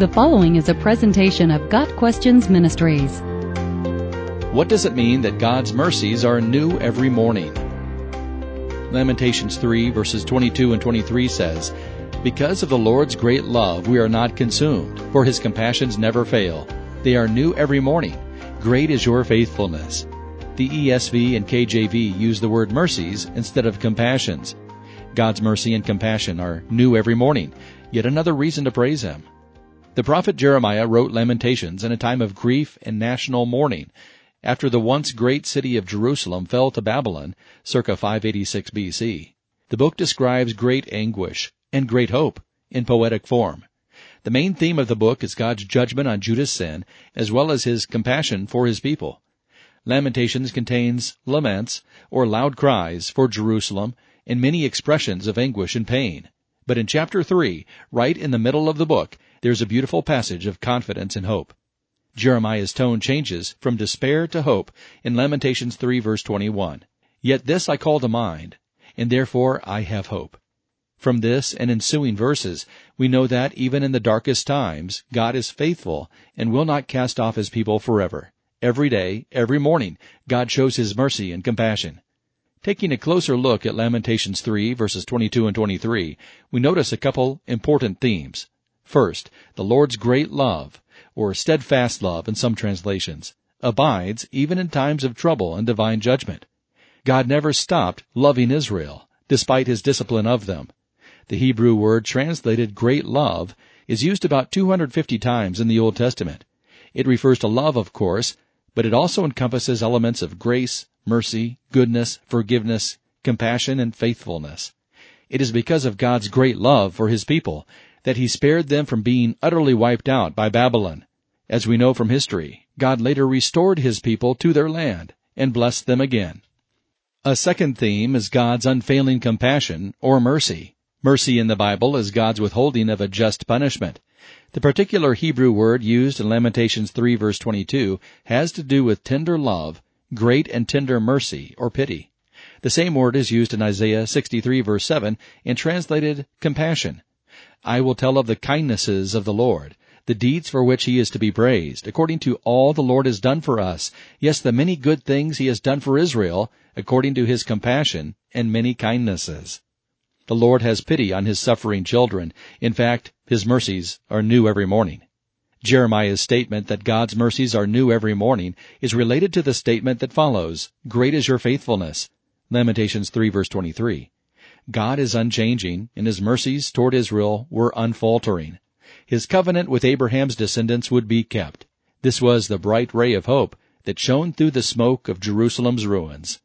The following is a presentation of Got Questions Ministries. What does it mean that God's mercies are new every morning? Lamentations 3 verses 22 and 23 says, Because of the Lord's great love we are not consumed, for his compassions never fail. They are new every morning. Great is your faithfulness. The ESV and KJV use the word mercies instead of compassions. God's mercy and compassion are new every morning, yet another reason to praise him. The prophet Jeremiah wrote Lamentations in a time of grief and national mourning after the once great city of Jerusalem fell to Babylon circa 586 BC. The book describes great anguish and great hope in poetic form. The main theme of the book is God's judgment on Judah's sin as well as his compassion for his people. Lamentations contains laments or loud cries for Jerusalem and many expressions of anguish and pain. But in chapter 3, right in the middle of the book, there's a beautiful passage of confidence and hope. Jeremiah's tone changes from despair to hope in Lamentations 3 verse 21. Yet this I call to mind, and therefore I have hope. From this and ensuing verses, we know that even in the darkest times, God is faithful and will not cast off his people forever. Every day, every morning, God shows his mercy and compassion. Taking a closer look at Lamentations 3 verses 22 and 23, we notice a couple important themes. First, the Lord's great love, or steadfast love in some translations, abides even in times of trouble and divine judgment. God never stopped loving Israel, despite his discipline of them. The Hebrew word translated great love is used about 250 times in the Old Testament. It refers to love, of course, but it also encompasses elements of grace, mercy, goodness, forgiveness, compassion, and faithfulness. It is because of God's great love for His people that He spared them from being utterly wiped out by Babylon. As we know from history, God later restored His people to their land and blessed them again. A second theme is God's unfailing compassion or mercy. Mercy in the Bible is God's withholding of a just punishment. The particular Hebrew word used in Lamentations 3 verse 22 has to do with tender love great and tender mercy or pity. The same word is used in Isaiah 63 verse 7 and translated compassion. I will tell of the kindnesses of the Lord, the deeds for which he is to be praised, according to all the Lord has done for us, yes, the many good things he has done for Israel, according to his compassion and many kindnesses. The Lord has pity on his suffering children. In fact, his mercies are new every morning. Jeremiah's statement that God's mercies are new every morning is related to the statement that follows, Great is your faithfulness. Lamentations 3 verse 23. God is unchanging, and his mercies toward Israel were unfaltering. His covenant with Abraham's descendants would be kept. This was the bright ray of hope that shone through the smoke of Jerusalem's ruins.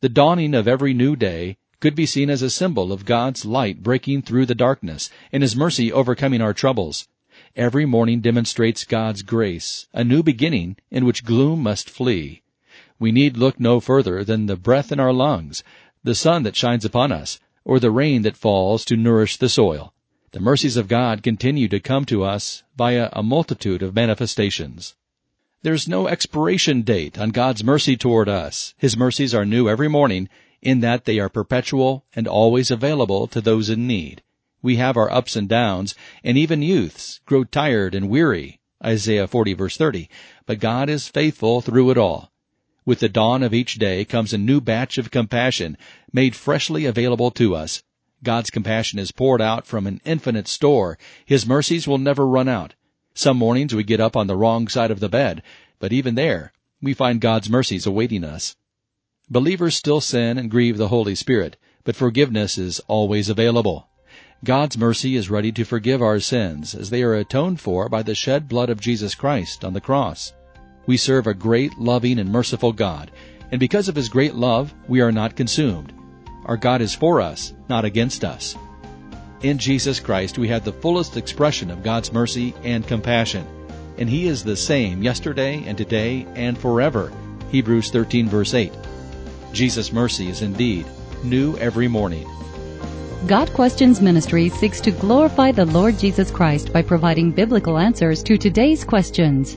The dawning of every new day could be seen as a symbol of God's light breaking through the darkness and his mercy overcoming our troubles. Every morning demonstrates God's grace, a new beginning in which gloom must flee. We need look no further than the breath in our lungs, the sun that shines upon us, or the rain that falls to nourish the soil. The mercies of God continue to come to us via a multitude of manifestations. There's no expiration date on God's mercy toward us. His mercies are new every morning in that they are perpetual and always available to those in need. We have our ups and downs, and even youths grow tired and weary. Isaiah 40 verse 30. But God is faithful through it all. With the dawn of each day comes a new batch of compassion made freshly available to us. God's compassion is poured out from an infinite store. His mercies will never run out. Some mornings we get up on the wrong side of the bed, but even there, we find God's mercies awaiting us. Believers still sin and grieve the Holy Spirit, but forgiveness is always available. God's mercy is ready to forgive our sins as they are atoned for by the shed blood of Jesus Christ on the cross. We serve a great, loving, and merciful God, and because of His great love, we are not consumed. Our God is for us, not against us. In Jesus Christ, we have the fullest expression of God's mercy and compassion, and He is the same yesterday and today and forever. Hebrews 13 verse 8. Jesus' mercy is indeed new every morning. Got Questions Ministry seeks to glorify the Lord Jesus Christ by providing biblical answers to today's questions.